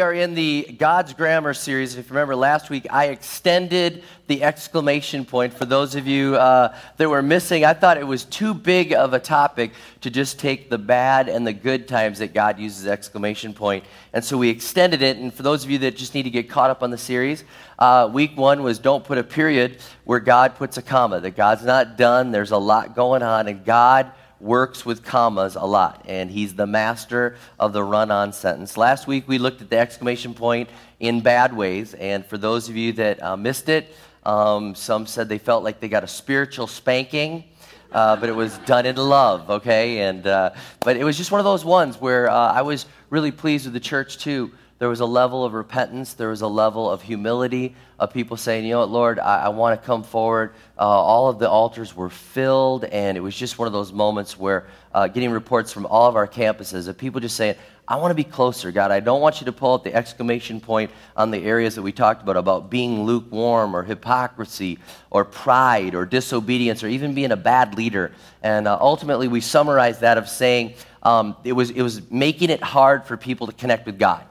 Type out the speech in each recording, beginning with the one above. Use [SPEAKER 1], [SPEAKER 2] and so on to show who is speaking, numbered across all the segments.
[SPEAKER 1] We are in the God's Grammar series. If you remember last week, I extended the exclamation point for those of you uh, that were missing. I thought it was too big of a topic to just take the bad and the good times that God uses exclamation point. And so we extended it. And for those of you that just need to get caught up on the series, uh, week one was don't put a period where God puts a comma, that God's not done, there's a lot going on, and God works with commas a lot, and he's the master of the run on sentence. Last week we looked at the exclamation point in bad ways, and for those of you that uh, missed it, um, some said they felt like they got a spiritual spanking. Uh, but it was done in love, okay? And uh, but it was just one of those ones where uh, I was really pleased with the church too there was a level of repentance, there was a level of humility of people saying, you know what, Lord, I, I want to come forward. Uh, all of the altars were filled, and it was just one of those moments where uh, getting reports from all of our campuses of people just saying, I want to be closer, God. I don't want you to pull out the exclamation point on the areas that we talked about, about being lukewarm or hypocrisy or pride or disobedience or even being a bad leader. And uh, ultimately, we summarized that of saying um, it, was, it was making it hard for people to connect with God.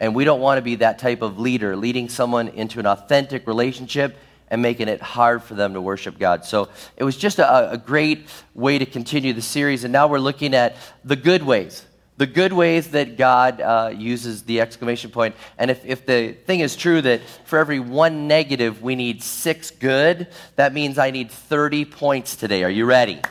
[SPEAKER 1] And we don't want to be that type of leader, leading someone into an authentic relationship and making it hard for them to worship God. So it was just a, a great way to continue the series. And now we're looking at the good ways the good ways that God uh, uses the exclamation point. And if, if the thing is true that for every one negative, we need six good, that means I need 30 points today. Are you ready?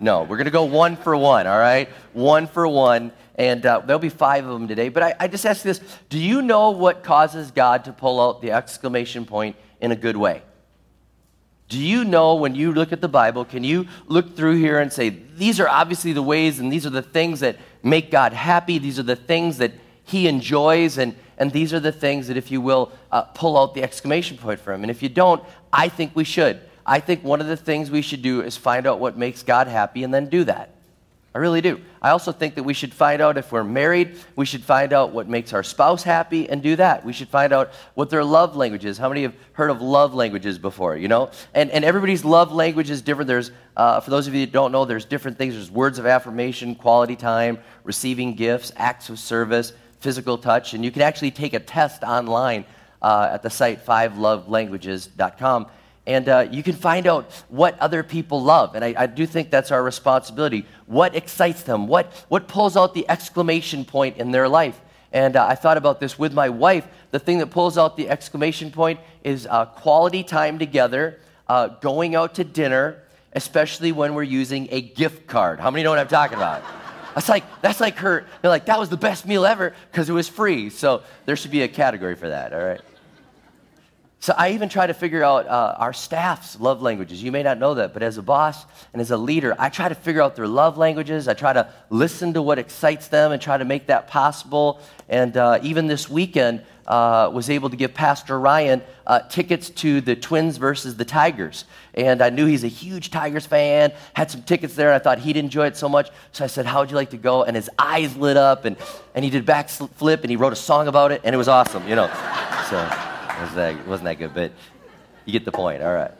[SPEAKER 1] No, we're going to go one for one, all right? One for one and uh, there'll be five of them today. But I, I just ask this Do you know what causes God to pull out the exclamation point in a good way? Do you know when you look at the Bible, can you look through here and say, these are obviously the ways and these are the things that make God happy, these are the things that He enjoys, and, and these are the things that, if you will, uh, pull out the exclamation point for Him? And if you don't, I think we should. I think one of the things we should do is find out what makes God happy and then do that. I really do. I also think that we should find out if we're married, we should find out what makes our spouse happy and do that. We should find out what their love language is. How many have heard of love languages before, you know? And, and everybody's love language is different. There's, uh, for those of you that don't know, there's different things. There's words of affirmation, quality time, receiving gifts, acts of service, physical touch. And you can actually take a test online uh, at the site fivelovelanguages.com and uh, you can find out what other people love. And I, I, do think that's our responsibility. What excites them? What, what pulls out the exclamation point in their life? And uh, I thought about this with my wife. The thing that pulls out the exclamation point is uh, quality time together, uh, going out to dinner, especially when we're using a gift card. How many know what I'm talking about? That's like, that's like her, they're like, that was the best meal ever because it was free. So there should be a category for that, all right? So I even try to figure out uh, our staff's love languages. You may not know that, but as a boss and as a leader, I try to figure out their love languages. I try to listen to what excites them and try to make that possible. And uh, even this weekend, uh, was able to give Pastor Ryan uh, tickets to the Twins versus the Tigers. And I knew he's a huge Tigers fan, had some tickets there, and I thought he'd enjoy it so much. So I said, How would you like to go? And his eyes lit up, and, and he did backflip, and he wrote a song about it, and it was awesome, you know. So wasn't that, wasn't that good, but you get the point. All right.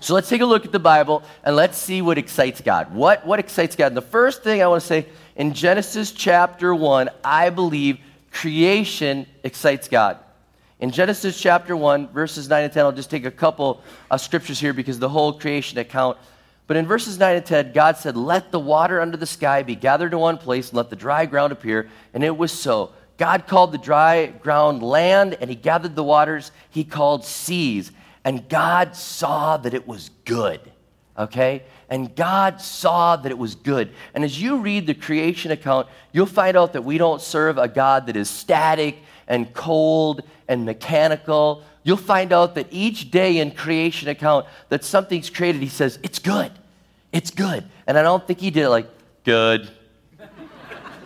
[SPEAKER 1] So let's take a look at the Bible and let's see what excites God. What, what excites God? And the first thing I want to say in Genesis chapter 1, I believe creation excites God. In Genesis chapter 1, verses 9 and 10, I'll just take a couple of scriptures here because the whole creation account. But in verses 9 and 10, God said, Let the water under the sky be gathered to one place and let the dry ground appear. And it was so. God called the dry ground land, and he gathered the waters he called seas. And God saw that it was good. Okay? And God saw that it was good. And as you read the creation account, you'll find out that we don't serve a God that is static and cold and mechanical. You'll find out that each day in creation account that something's created, he says, It's good. It's good. And I don't think he did it like, good.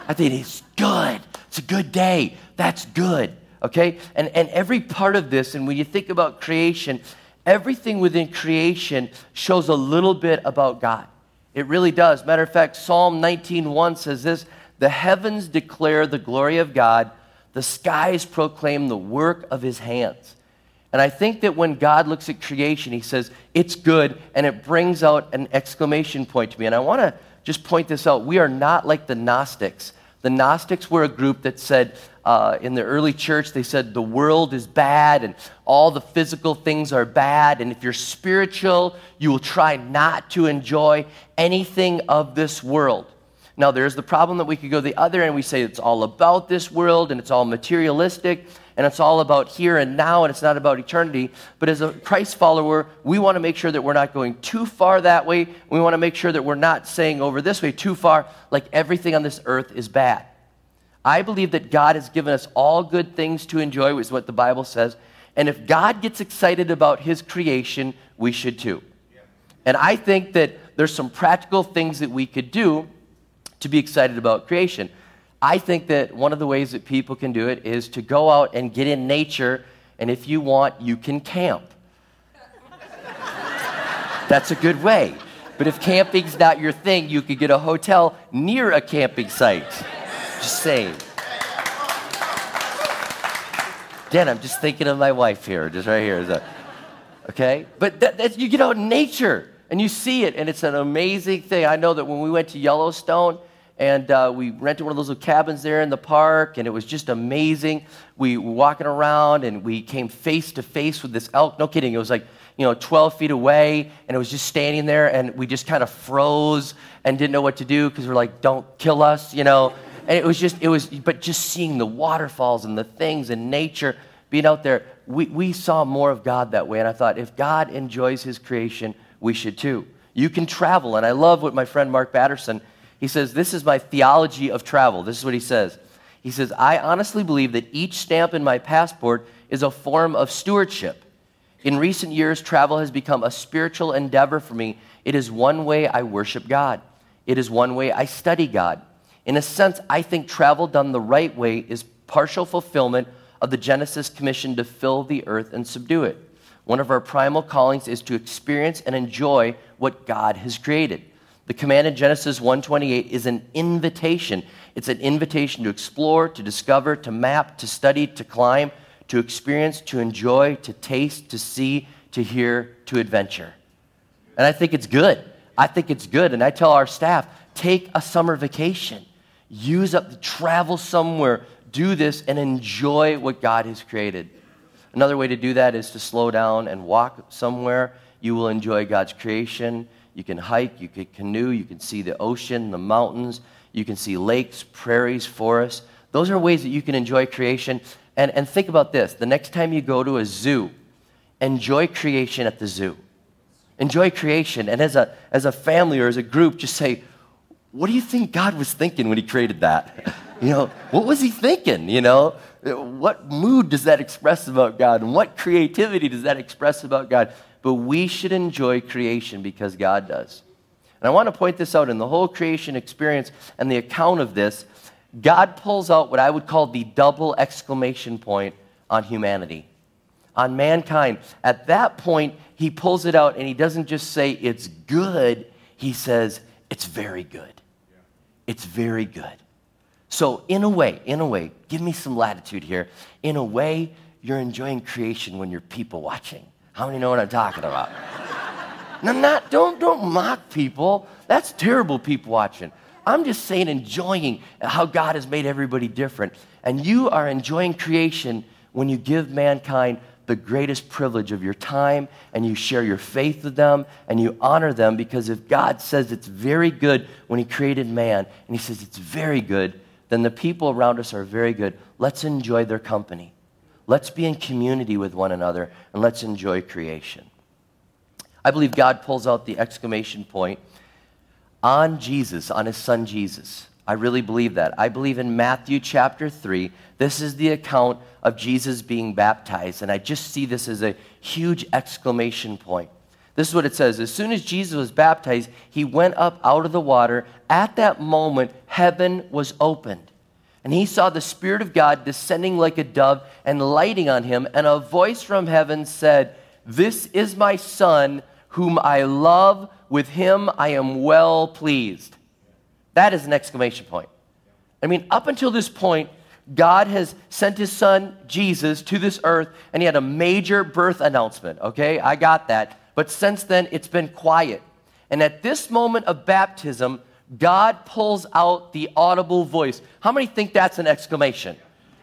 [SPEAKER 1] I think it's good. It's a good day. That's good. Okay? And, and every part of this, and when you think about creation, everything within creation shows a little bit about God. It really does. Matter of fact, Psalm 19:1 says this: "The heavens declare the glory of God; the skies proclaim the work of His hands." And I think that when God looks at creation, He says it's good, and it brings out an exclamation point to me. And I want to just point this out: we are not like the Gnostics The Gnostics were a group that said, uh, in the early church, they said the world is bad and all the physical things are bad. And if you're spiritual, you will try not to enjoy anything of this world. Now, there's the problem that we could go the other end. We say it's all about this world and it's all materialistic and it's all about here and now and it's not about eternity. But as a Christ follower, we want to make sure that we're not going too far that way. We want to make sure that we're not saying over this way too far, like everything on this earth is bad. I believe that God has given us all good things to enjoy, is what the Bible says. And if God gets excited about his creation, we should too. And I think that there's some practical things that we could do to be excited about creation. I think that one of the ways that people can do it is to go out and get in nature, and if you want, you can camp. That's a good way. But if camping's not your thing, you could get a hotel near a camping site. Just saying. Dan, I'm just thinking of my wife here, just right here. Okay? But that, that, you get out in nature and you see it, and it's an amazing thing. I know that when we went to Yellowstone, and uh, we rented one of those little cabins there in the park, and it was just amazing. We were walking around, and we came face to face with this elk. No kidding, it was like you know 12 feet away, and it was just standing there, and we just kind of froze and didn't know what to do because we're like, "Don't kill us," you know. And it was just, it was, but just seeing the waterfalls and the things and nature, being out there, we, we saw more of God that way. And I thought, if God enjoys His creation, we should too. You can travel, and I love what my friend Mark Batterson he says, This is my theology of travel. This is what he says. He says, I honestly believe that each stamp in my passport is a form of stewardship. In recent years, travel has become a spiritual endeavor for me. It is one way I worship God, it is one way I study God. In a sense, I think travel done the right way is partial fulfillment of the Genesis commission to fill the earth and subdue it. One of our primal callings is to experience and enjoy what God has created. The command in Genesis 1:28 is an invitation. It's an invitation to explore, to discover, to map, to study, to climb, to experience, to enjoy, to taste, to see, to hear, to adventure. And I think it's good. I think it's good. And I tell our staff, take a summer vacation. Use up the travel somewhere. Do this and enjoy what God has created. Another way to do that is to slow down and walk somewhere. You will enjoy God's creation you can hike, you can canoe, you can see the ocean, the mountains, you can see lakes, prairies, forests. Those are ways that you can enjoy creation. And, and think about this the next time you go to a zoo, enjoy creation at the zoo. Enjoy creation. And as a, as a family or as a group, just say, what do you think God was thinking when He created that? You know, what was He thinking? You know, what mood does that express about God? And what creativity does that express about God? But we should enjoy creation because God does. And I want to point this out in the whole creation experience and the account of this, God pulls out what I would call the double exclamation point on humanity, on mankind. At that point, he pulls it out and he doesn't just say it's good, he says it's very good. It's very good. So, in a way, in a way, give me some latitude here. In a way, you're enjoying creation when you're people watching. How many know what I'm talking about? now, not, don't, don't mock people. That's terrible people watching. I'm just saying, enjoying how God has made everybody different. And you are enjoying creation when you give mankind the greatest privilege of your time and you share your faith with them and you honor them because if God says it's very good when He created man and He says it's very good, then the people around us are very good. Let's enjoy their company. Let's be in community with one another and let's enjoy creation. I believe God pulls out the exclamation point on Jesus, on his son Jesus. I really believe that. I believe in Matthew chapter 3, this is the account of Jesus being baptized, and I just see this as a huge exclamation point. This is what it says As soon as Jesus was baptized, he went up out of the water. At that moment, heaven was opened and he saw the Spirit of God descending like a dove and lighting on him. And a voice from heaven said, This is my Son, whom I love. With him I am well pleased. That is an exclamation point. I mean, up until this point, God has sent his son, Jesus, to this earth, and he had a major birth announcement. Okay, I got that. But since then, it's been quiet. And at this moment of baptism, God pulls out the audible voice. How many think that's an exclamation?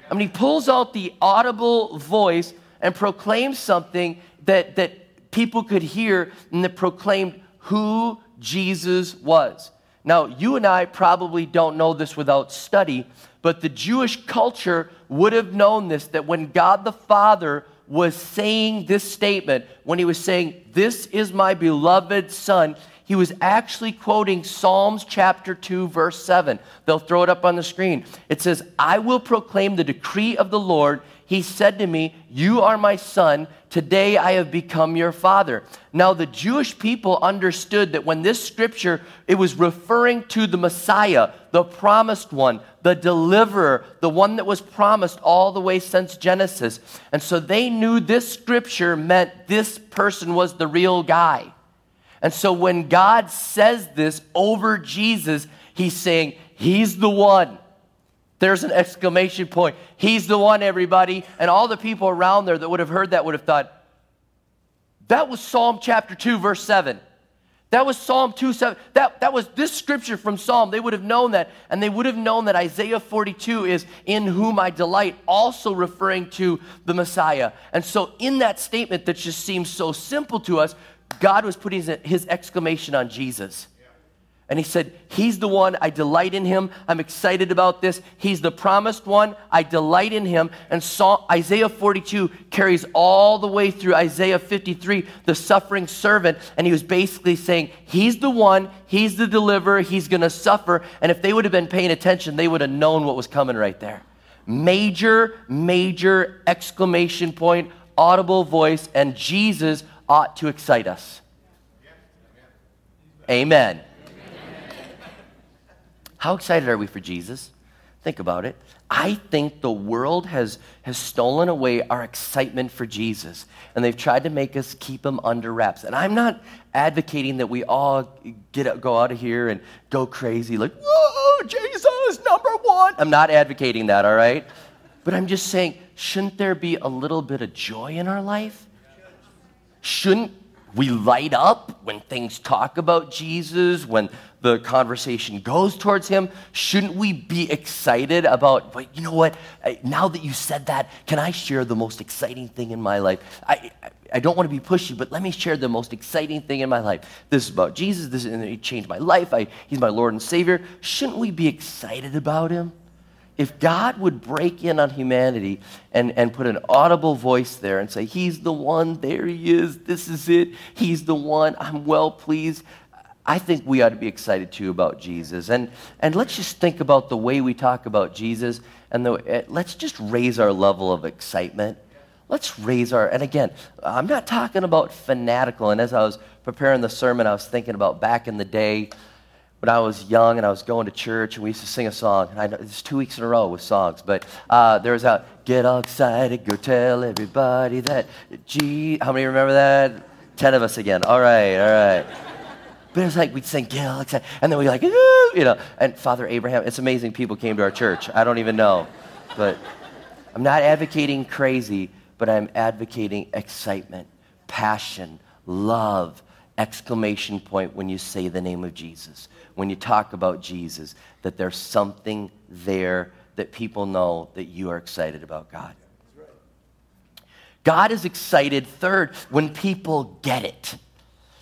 [SPEAKER 1] I mean, he pulls out the audible voice and proclaims something that, that people could hear and that proclaimed who Jesus was. Now, you and I probably don't know this without study, but the Jewish culture would have known this that when God the Father was saying this statement, when he was saying, This is my beloved Son, he was actually quoting Psalms chapter 2, verse 7. They'll throw it up on the screen. It says, I will proclaim the decree of the Lord. He said to me, You are my son. Today I have become your father. Now, the Jewish people understood that when this scripture, it was referring to the Messiah, the promised one, the deliverer, the one that was promised all the way since Genesis. And so they knew this scripture meant this person was the real guy. And so when God says this over Jesus, he's saying, He's the one. There's an exclamation point. He's the one, everybody. And all the people around there that would have heard that would have thought, that was Psalm chapter 2, verse 7. That was Psalm 2 7. That, that was this scripture from Psalm. They would have known that. And they would have known that Isaiah 42 is in whom I delight, also referring to the Messiah. And so, in that statement that just seems so simple to us, God was putting his exclamation on Jesus. And he said, He's the one, I delight in him. I'm excited about this. He's the promised one, I delight in him. And Psalm, Isaiah 42 carries all the way through Isaiah 53, the suffering servant. And he was basically saying, He's the one, He's the deliverer, He's going to suffer. And if they would have been paying attention, they would have known what was coming right there. Major, major exclamation point, audible voice, and Jesus ought to excite us. Amen. How excited are we for Jesus? Think about it. I think the world has, has stolen away our excitement for Jesus, and they've tried to make us keep him under wraps. And I'm not advocating that we all get go out of here and go crazy, like, whoa, Jesus, number one. I'm not advocating that, all right? But I'm just saying, shouldn't there be a little bit of joy in our life? Shouldn't we light up when things talk about Jesus, when the conversation goes towards him? Shouldn't we be excited about, you know what? Now that you said that, can I share the most exciting thing in my life? I, I don't want to be pushy, but let me share the most exciting thing in my life. This is about Jesus. This is, and he changed my life. I, he's my Lord and Savior. Shouldn't we be excited about him? If God would break in on humanity and, and put an audible voice there and say, He's the one, there He is, this is it, He's the one, I'm well pleased, I think we ought to be excited too about Jesus. And, and let's just think about the way we talk about Jesus and the, eh, let's just raise our level of excitement. Let's raise our, and again, I'm not talking about fanatical. And as I was preparing the sermon, I was thinking about back in the day, when I was young and I was going to church and we used to sing a song. And I know it's two weeks in a row with songs, but uh, there was a get all excited, go tell everybody that G. How many remember that? Ten of us again. All right, all right. But it was like we'd sing get all excited, and then we'd like, you know. And Father Abraham, it's amazing people came to our church. I don't even know, but I'm not advocating crazy, but I'm advocating excitement, passion, love, exclamation point when you say the name of Jesus when you talk about Jesus, that there's something there that people know that you are excited about God. God is excited, third, when people get it.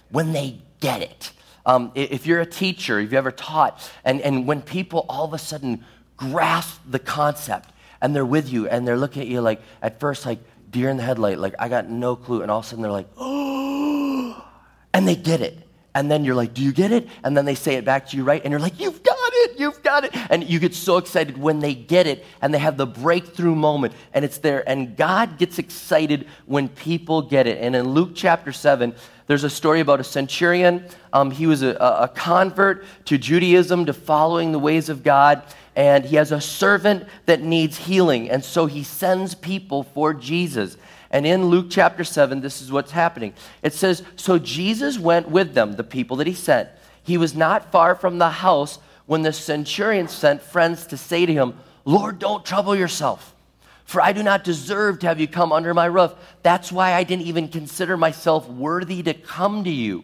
[SPEAKER 1] When they get it. Um, if you're a teacher, if you ever taught, and, and when people all of a sudden grasp the concept and they're with you and they're looking at you like, at first, like deer in the headlight, like, I got no clue. And all of a sudden they're like, oh, and they get it. And then you're like, Do you get it? And then they say it back to you, right? And you're like, You've got it, you've got it. And you get so excited when they get it and they have the breakthrough moment and it's there. And God gets excited when people get it. And in Luke chapter 7, there's a story about a centurion. Um, he was a, a convert to Judaism, to following the ways of God and he has a servant that needs healing. And so he sends people for Jesus. And in Luke chapter 7, this is what's happening. It says, So Jesus went with them, the people that he sent. He was not far from the house when the centurion sent friends to say to him, Lord, don't trouble yourself, for I do not deserve to have you come under my roof. That's why I didn't even consider myself worthy to come to you.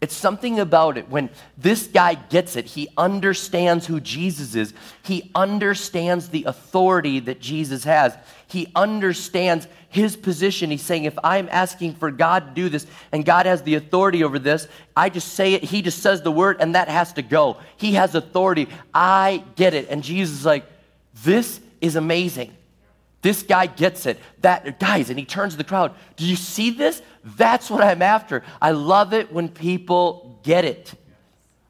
[SPEAKER 1] It's something about it. When this guy gets it, he understands who Jesus is. He understands the authority that Jesus has. He understands his position. He's saying, if I'm asking for God to do this and God has the authority over this, I just say it, he just says the word, and that has to go. He has authority. I get it. And Jesus is like, this is amazing. This guy gets it. That guys, and he turns to the crowd. Do you see this? That's what I'm after. I love it when people get it.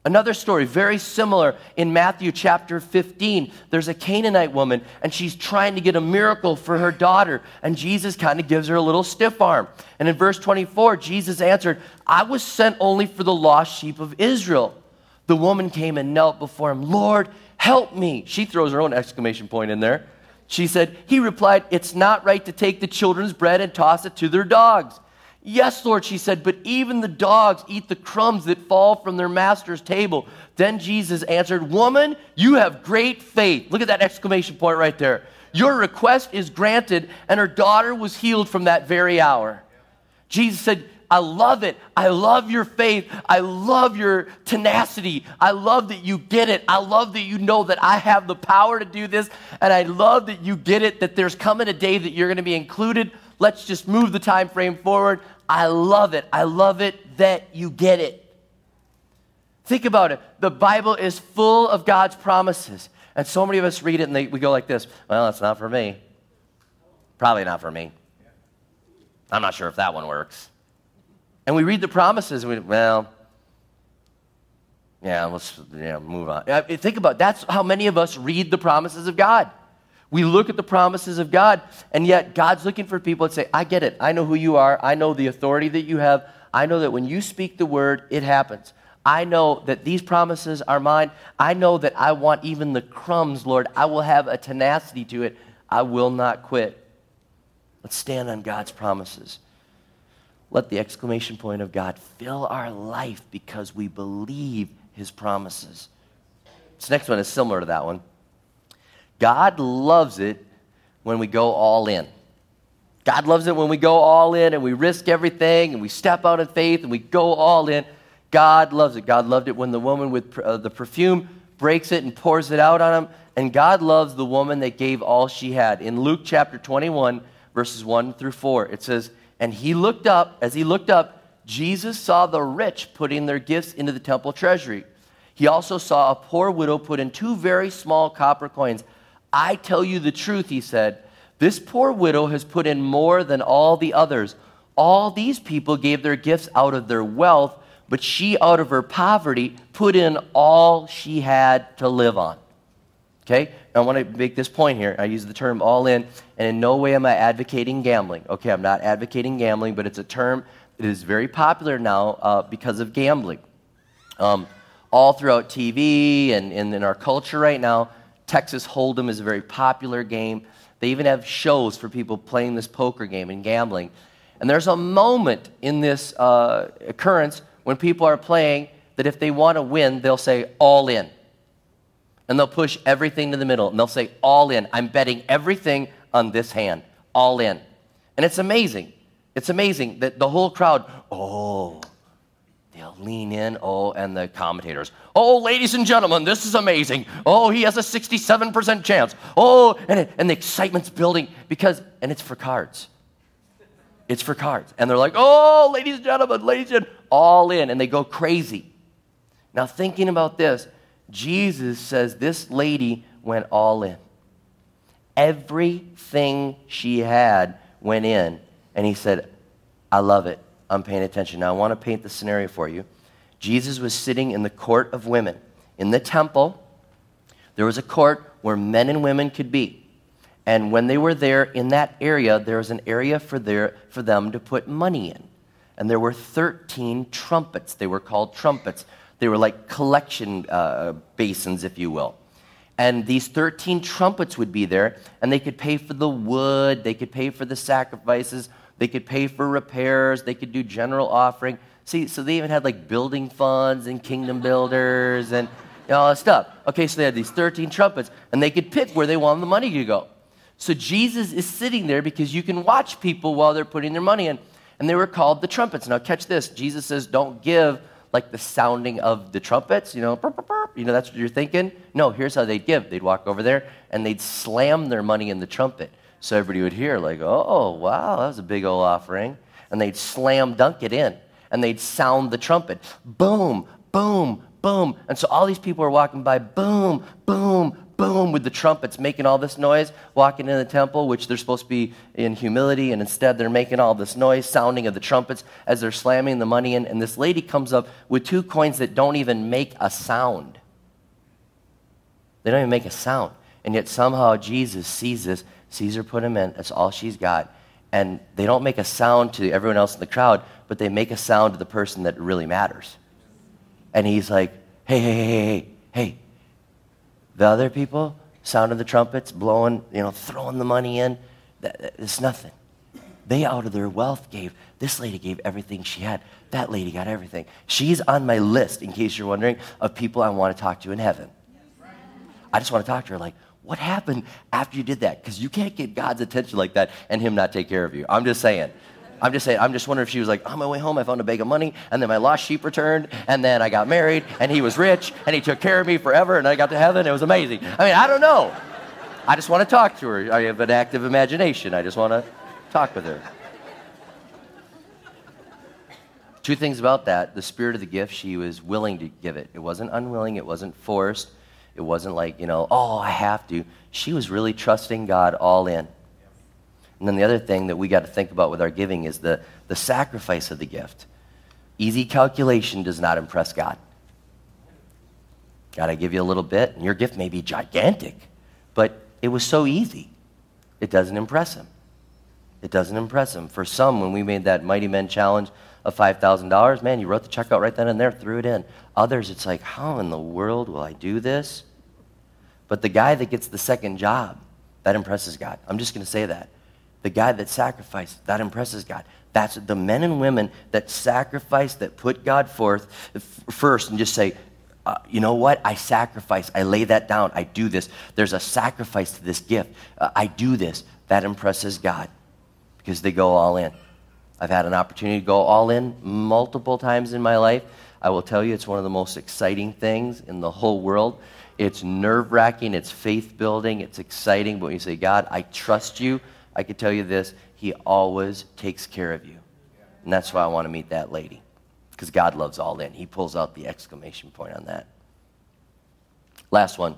[SPEAKER 1] Another story, very similar in Matthew chapter 15. There's a Canaanite woman, and she's trying to get a miracle for her daughter, and Jesus kind of gives her a little stiff arm. And in verse 24, Jesus answered, I was sent only for the lost sheep of Israel. The woman came and knelt before him, Lord, help me. She throws her own exclamation point in there. She said, He replied, It's not right to take the children's bread and toss it to their dogs. Yes, Lord, she said, but even the dogs eat the crumbs that fall from their master's table. Then Jesus answered, Woman, you have great faith. Look at that exclamation point right there. Your request is granted, and her daughter was healed from that very hour. Jesus said, I love it. I love your faith. I love your tenacity. I love that you get it. I love that you know that I have the power to do this. And I love that you get it, that there's coming a day that you're going to be included Let's just move the time frame forward. I love it. I love it that you get it. Think about it. The Bible is full of God's promises. And so many of us read it and they, we go like this Well, that's not for me. Probably not for me. I'm not sure if that one works. And we read the promises and we, well, yeah, let's yeah, move on. Think about it. that's how many of us read the promises of God. We look at the promises of God, and yet God's looking for people that say, I get it. I know who you are. I know the authority that you have. I know that when you speak the word, it happens. I know that these promises are mine. I know that I want even the crumbs, Lord. I will have a tenacity to it. I will not quit. Let's stand on God's promises. Let the exclamation point of God fill our life because we believe his promises. This next one is similar to that one. God loves it when we go all in. God loves it when we go all in and we risk everything and we step out in faith and we go all in. God loves it. God loved it when the woman with uh, the perfume breaks it and pours it out on him. And God loves the woman that gave all she had. In Luke chapter 21, verses 1 through 4, it says, And he looked up, as he looked up, Jesus saw the rich putting their gifts into the temple treasury. He also saw a poor widow put in two very small copper coins. I tell you the truth, he said. This poor widow has put in more than all the others. All these people gave their gifts out of their wealth, but she, out of her poverty, put in all she had to live on. Okay? I want to make this point here. I use the term all in, and in no way am I advocating gambling. Okay, I'm not advocating gambling, but it's a term that is very popular now uh, because of gambling. Um, all throughout TV and, and in our culture right now, Texas Hold'em is a very popular game. They even have shows for people playing this poker game and gambling. And there's a moment in this uh, occurrence when people are playing that if they want to win, they'll say all in. And they'll push everything to the middle. And they'll say all in. I'm betting everything on this hand. All in. And it's amazing. It's amazing that the whole crowd, oh, lean in, oh, and the commentators, oh, ladies and gentlemen, this is amazing. Oh, he has a 67% chance. Oh, and, it, and the excitement's building because, and it's for cards. It's for cards. And they're like, oh, ladies and gentlemen, ladies and all in, and they go crazy. Now, thinking about this, Jesus says this lady went all in. Everything she had went in, and he said, I love it. I'm paying attention. Now, I want to paint the scenario for you. Jesus was sitting in the court of women. In the temple, there was a court where men and women could be. And when they were there in that area, there was an area for, their, for them to put money in. and there were 13 trumpets. They were called trumpets. They were like collection uh, basins, if you will. And these 13 trumpets would be there, and they could pay for the wood, they could pay for the sacrifices, they could pay for repairs, they could do general offering. See, so they even had like building funds and kingdom builders and all that stuff. Okay, so they had these 13 trumpets, and they could pick where they wanted the money to go. So Jesus is sitting there because you can watch people while they're putting their money in. And they were called the trumpets. Now, catch this Jesus says, don't give like the sounding of the trumpets, you know, burp, burp, burp. you know, that's what you're thinking. No, here's how they'd give. They'd walk over there and they'd slam their money in the trumpet. So everybody would hear, like, oh, wow, that was a big old offering. And they'd slam dunk it in and they'd sound the trumpet. Boom, boom, boom. And so all these people are walking by, boom, boom, boom, with the trumpets making all this noise, walking in the temple, which they're supposed to be in humility, and instead they're making all this noise, sounding of the trumpets as they're slamming the money in. And this lady comes up with two coins that don't even make a sound. They don't even make a sound. And yet somehow Jesus sees this, her put them in. That's all she's got. And they don't make a sound to everyone else in the crowd, but they make a sound to the person that really matters. And he's like, hey, hey, hey, hey, hey, the other people, sounding the trumpets, blowing, you know, throwing the money in, that, it's nothing. They, out of their wealth, gave. This lady gave everything she had. That lady got everything. She's on my list, in case you're wondering, of people I want to talk to in heaven. I just want to talk to her, like, what happened after you did that? Because you can't get God's attention like that and Him not take care of you. I'm just saying. I'm just saying, I'm just wondering if she was like, on my way home, I found a bag of money, and then my lost sheep returned, and then I got married, and he was rich, and he took care of me forever, and I got to heaven. It was amazing. I mean, I don't know. I just want to talk to her. I have an active imagination. I just want to talk with her. Two things about that the spirit of the gift, she was willing to give it. It wasn't unwilling, it wasn't forced, it wasn't like, you know, oh, I have to. She was really trusting God all in. And then the other thing that we got to think about with our giving is the, the sacrifice of the gift. Easy calculation does not impress God. God, I give you a little bit, and your gift may be gigantic, but it was so easy. It doesn't impress him. It doesn't impress him. For some, when we made that Mighty Men challenge of $5,000, man, you wrote the check out right then and there, threw it in. Others, it's like, how in the world will I do this? But the guy that gets the second job, that impresses God. I'm just going to say that the guy that sacrificed, that impresses God. That's the men and women that sacrifice, that put God forth first and just say, uh, you know what? I sacrifice. I lay that down. I do this. There's a sacrifice to this gift. Uh, I do this. That impresses God because they go all in. I've had an opportunity to go all in multiple times in my life. I will tell you, it's one of the most exciting things in the whole world. It's nerve wracking, it's faith building, it's exciting. But when you say, God, I trust you, I can tell you this He always takes care of you. And that's why I want to meet that lady. Because God loves all in. He pulls out the exclamation point on that. Last one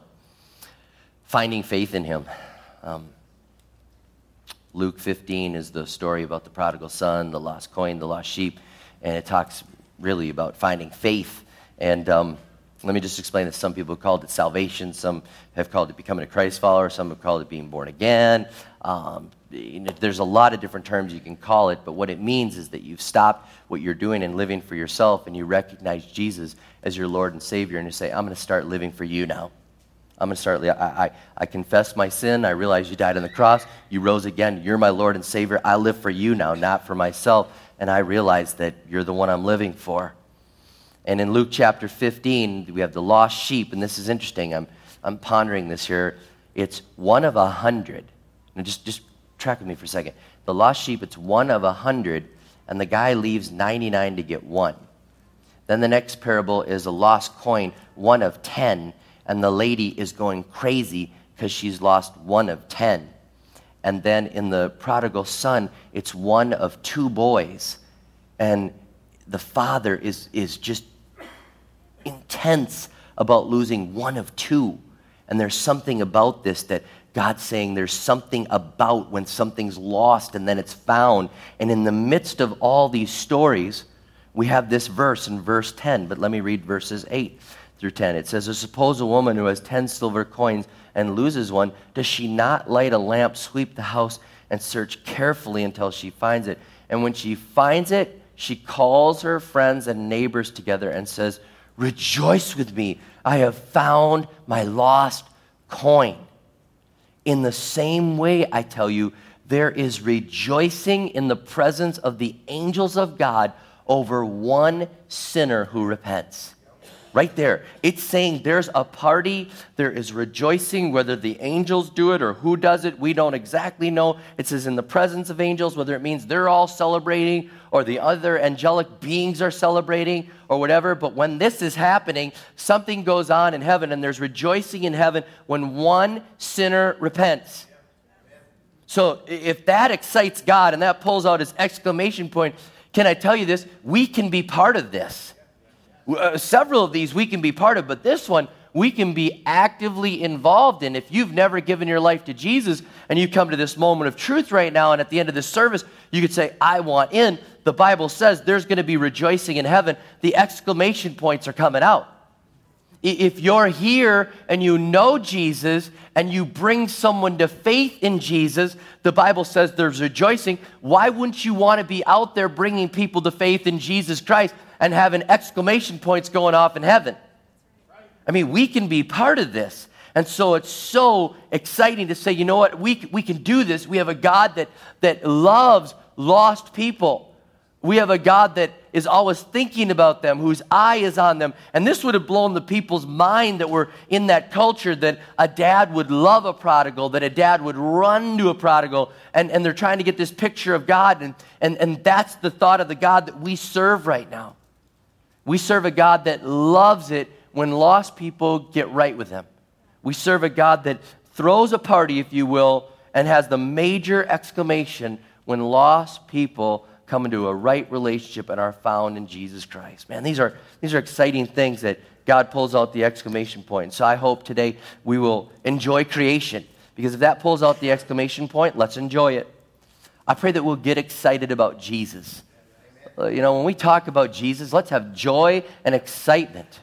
[SPEAKER 1] finding faith in Him. Um, Luke 15 is the story about the prodigal son, the lost coin, the lost sheep, and it talks really about finding faith. And um, let me just explain that some people have called it salvation, some have called it becoming a Christ follower, some have called it being born again. Um, there's a lot of different terms you can call it, but what it means is that you've stopped what you're doing and living for yourself, and you recognize Jesus as your Lord and Savior, and you say, I'm going to start living for you now. I'm going to start, I, I, I confess my sin. I realize you died on the cross. You rose again. You're my Lord and Savior. I live for you now, not for myself. And I realize that you're the one I'm living for. And in Luke chapter 15, we have the lost sheep, and this is interesting. I'm, I'm pondering this here. It's one of a hundred. Now just, just track with me for a second. The lost sheep, it's one of a hundred, and the guy leaves 99 to get one. Then the next parable is a lost coin, one of 10, and the lady is going crazy because she's lost one of 10. And then in the prodigal son, it's one of two boys. And the father is, is just intense about losing one of two. And there's something about this that God's saying there's something about when something's lost and then it's found. And in the midst of all these stories, we have this verse in verse 10, but let me read verses 8 through 10. It says, Suppose a woman who has 10 silver coins and loses one, does she not light a lamp, sweep the house, and search carefully until she finds it? And when she finds it, she calls her friends and neighbors together and says, Rejoice with me. I have found my lost coin. In the same way, I tell you, there is rejoicing in the presence of the angels of God over one sinner who repents. Right there. It's saying there's a party, there is rejoicing, whether the angels do it or who does it, we don't exactly know. It says in the presence of angels, whether it means they're all celebrating or the other angelic beings are celebrating or whatever. But when this is happening, something goes on in heaven and there's rejoicing in heaven when one sinner repents. So if that excites God and that pulls out his exclamation point, can I tell you this? We can be part of this. Uh, several of these we can be part of, but this one we can be actively involved in. If you've never given your life to Jesus and you come to this moment of truth right now, and at the end of this service, you could say, I want in. The Bible says there's going to be rejoicing in heaven. The exclamation points are coming out. If you're here and you know Jesus and you bring someone to faith in Jesus, the Bible says there's rejoicing. Why wouldn't you want to be out there bringing people to faith in Jesus Christ and having exclamation points going off in heaven? I mean, we can be part of this. And so it's so exciting to say, you know what, we, we can do this. We have a God that, that loves lost people. We have a God that is always thinking about them, whose eye is on them. And this would have blown the people's mind that were in that culture that a dad would love a prodigal, that a dad would run to a prodigal. And, and they're trying to get this picture of God. And, and, and that's the thought of the God that we serve right now. We serve a God that loves it when lost people get right with Him. We serve a God that throws a party, if you will, and has the major exclamation when lost people come into a right relationship and are found in Jesus Christ. Man, these are, these are exciting things that God pulls out the exclamation point. So I hope today we will enjoy creation because if that pulls out the exclamation point, let's enjoy it. I pray that we'll get excited about Jesus. Uh, you know, when we talk about Jesus, let's have joy and excitement.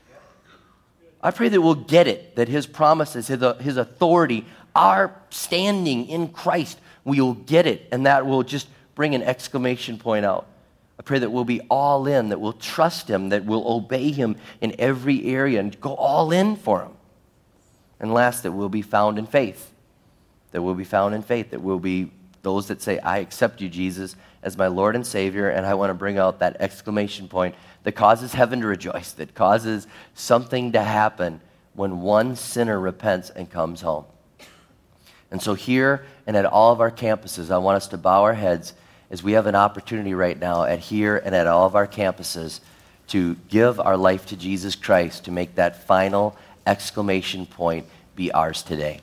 [SPEAKER 1] I pray that we'll get it, that his promises, his, uh, his authority, our standing in Christ, we'll get it, and that will just bring an exclamation point out. I pray that we'll be all in, that we'll trust Him, that we'll obey Him in every area and go all in for Him. And last, that we'll be found in faith. That we'll be found in faith. That we'll be those that say, I accept you, Jesus, as my Lord and Savior. And I want to bring out that exclamation point that causes heaven to rejoice, that causes something to happen when one sinner repents and comes home. And so, here and at all of our campuses, I want us to bow our heads as we have an opportunity right now at here and at all of our campuses to give our life to Jesus Christ to make that final exclamation point be ours today.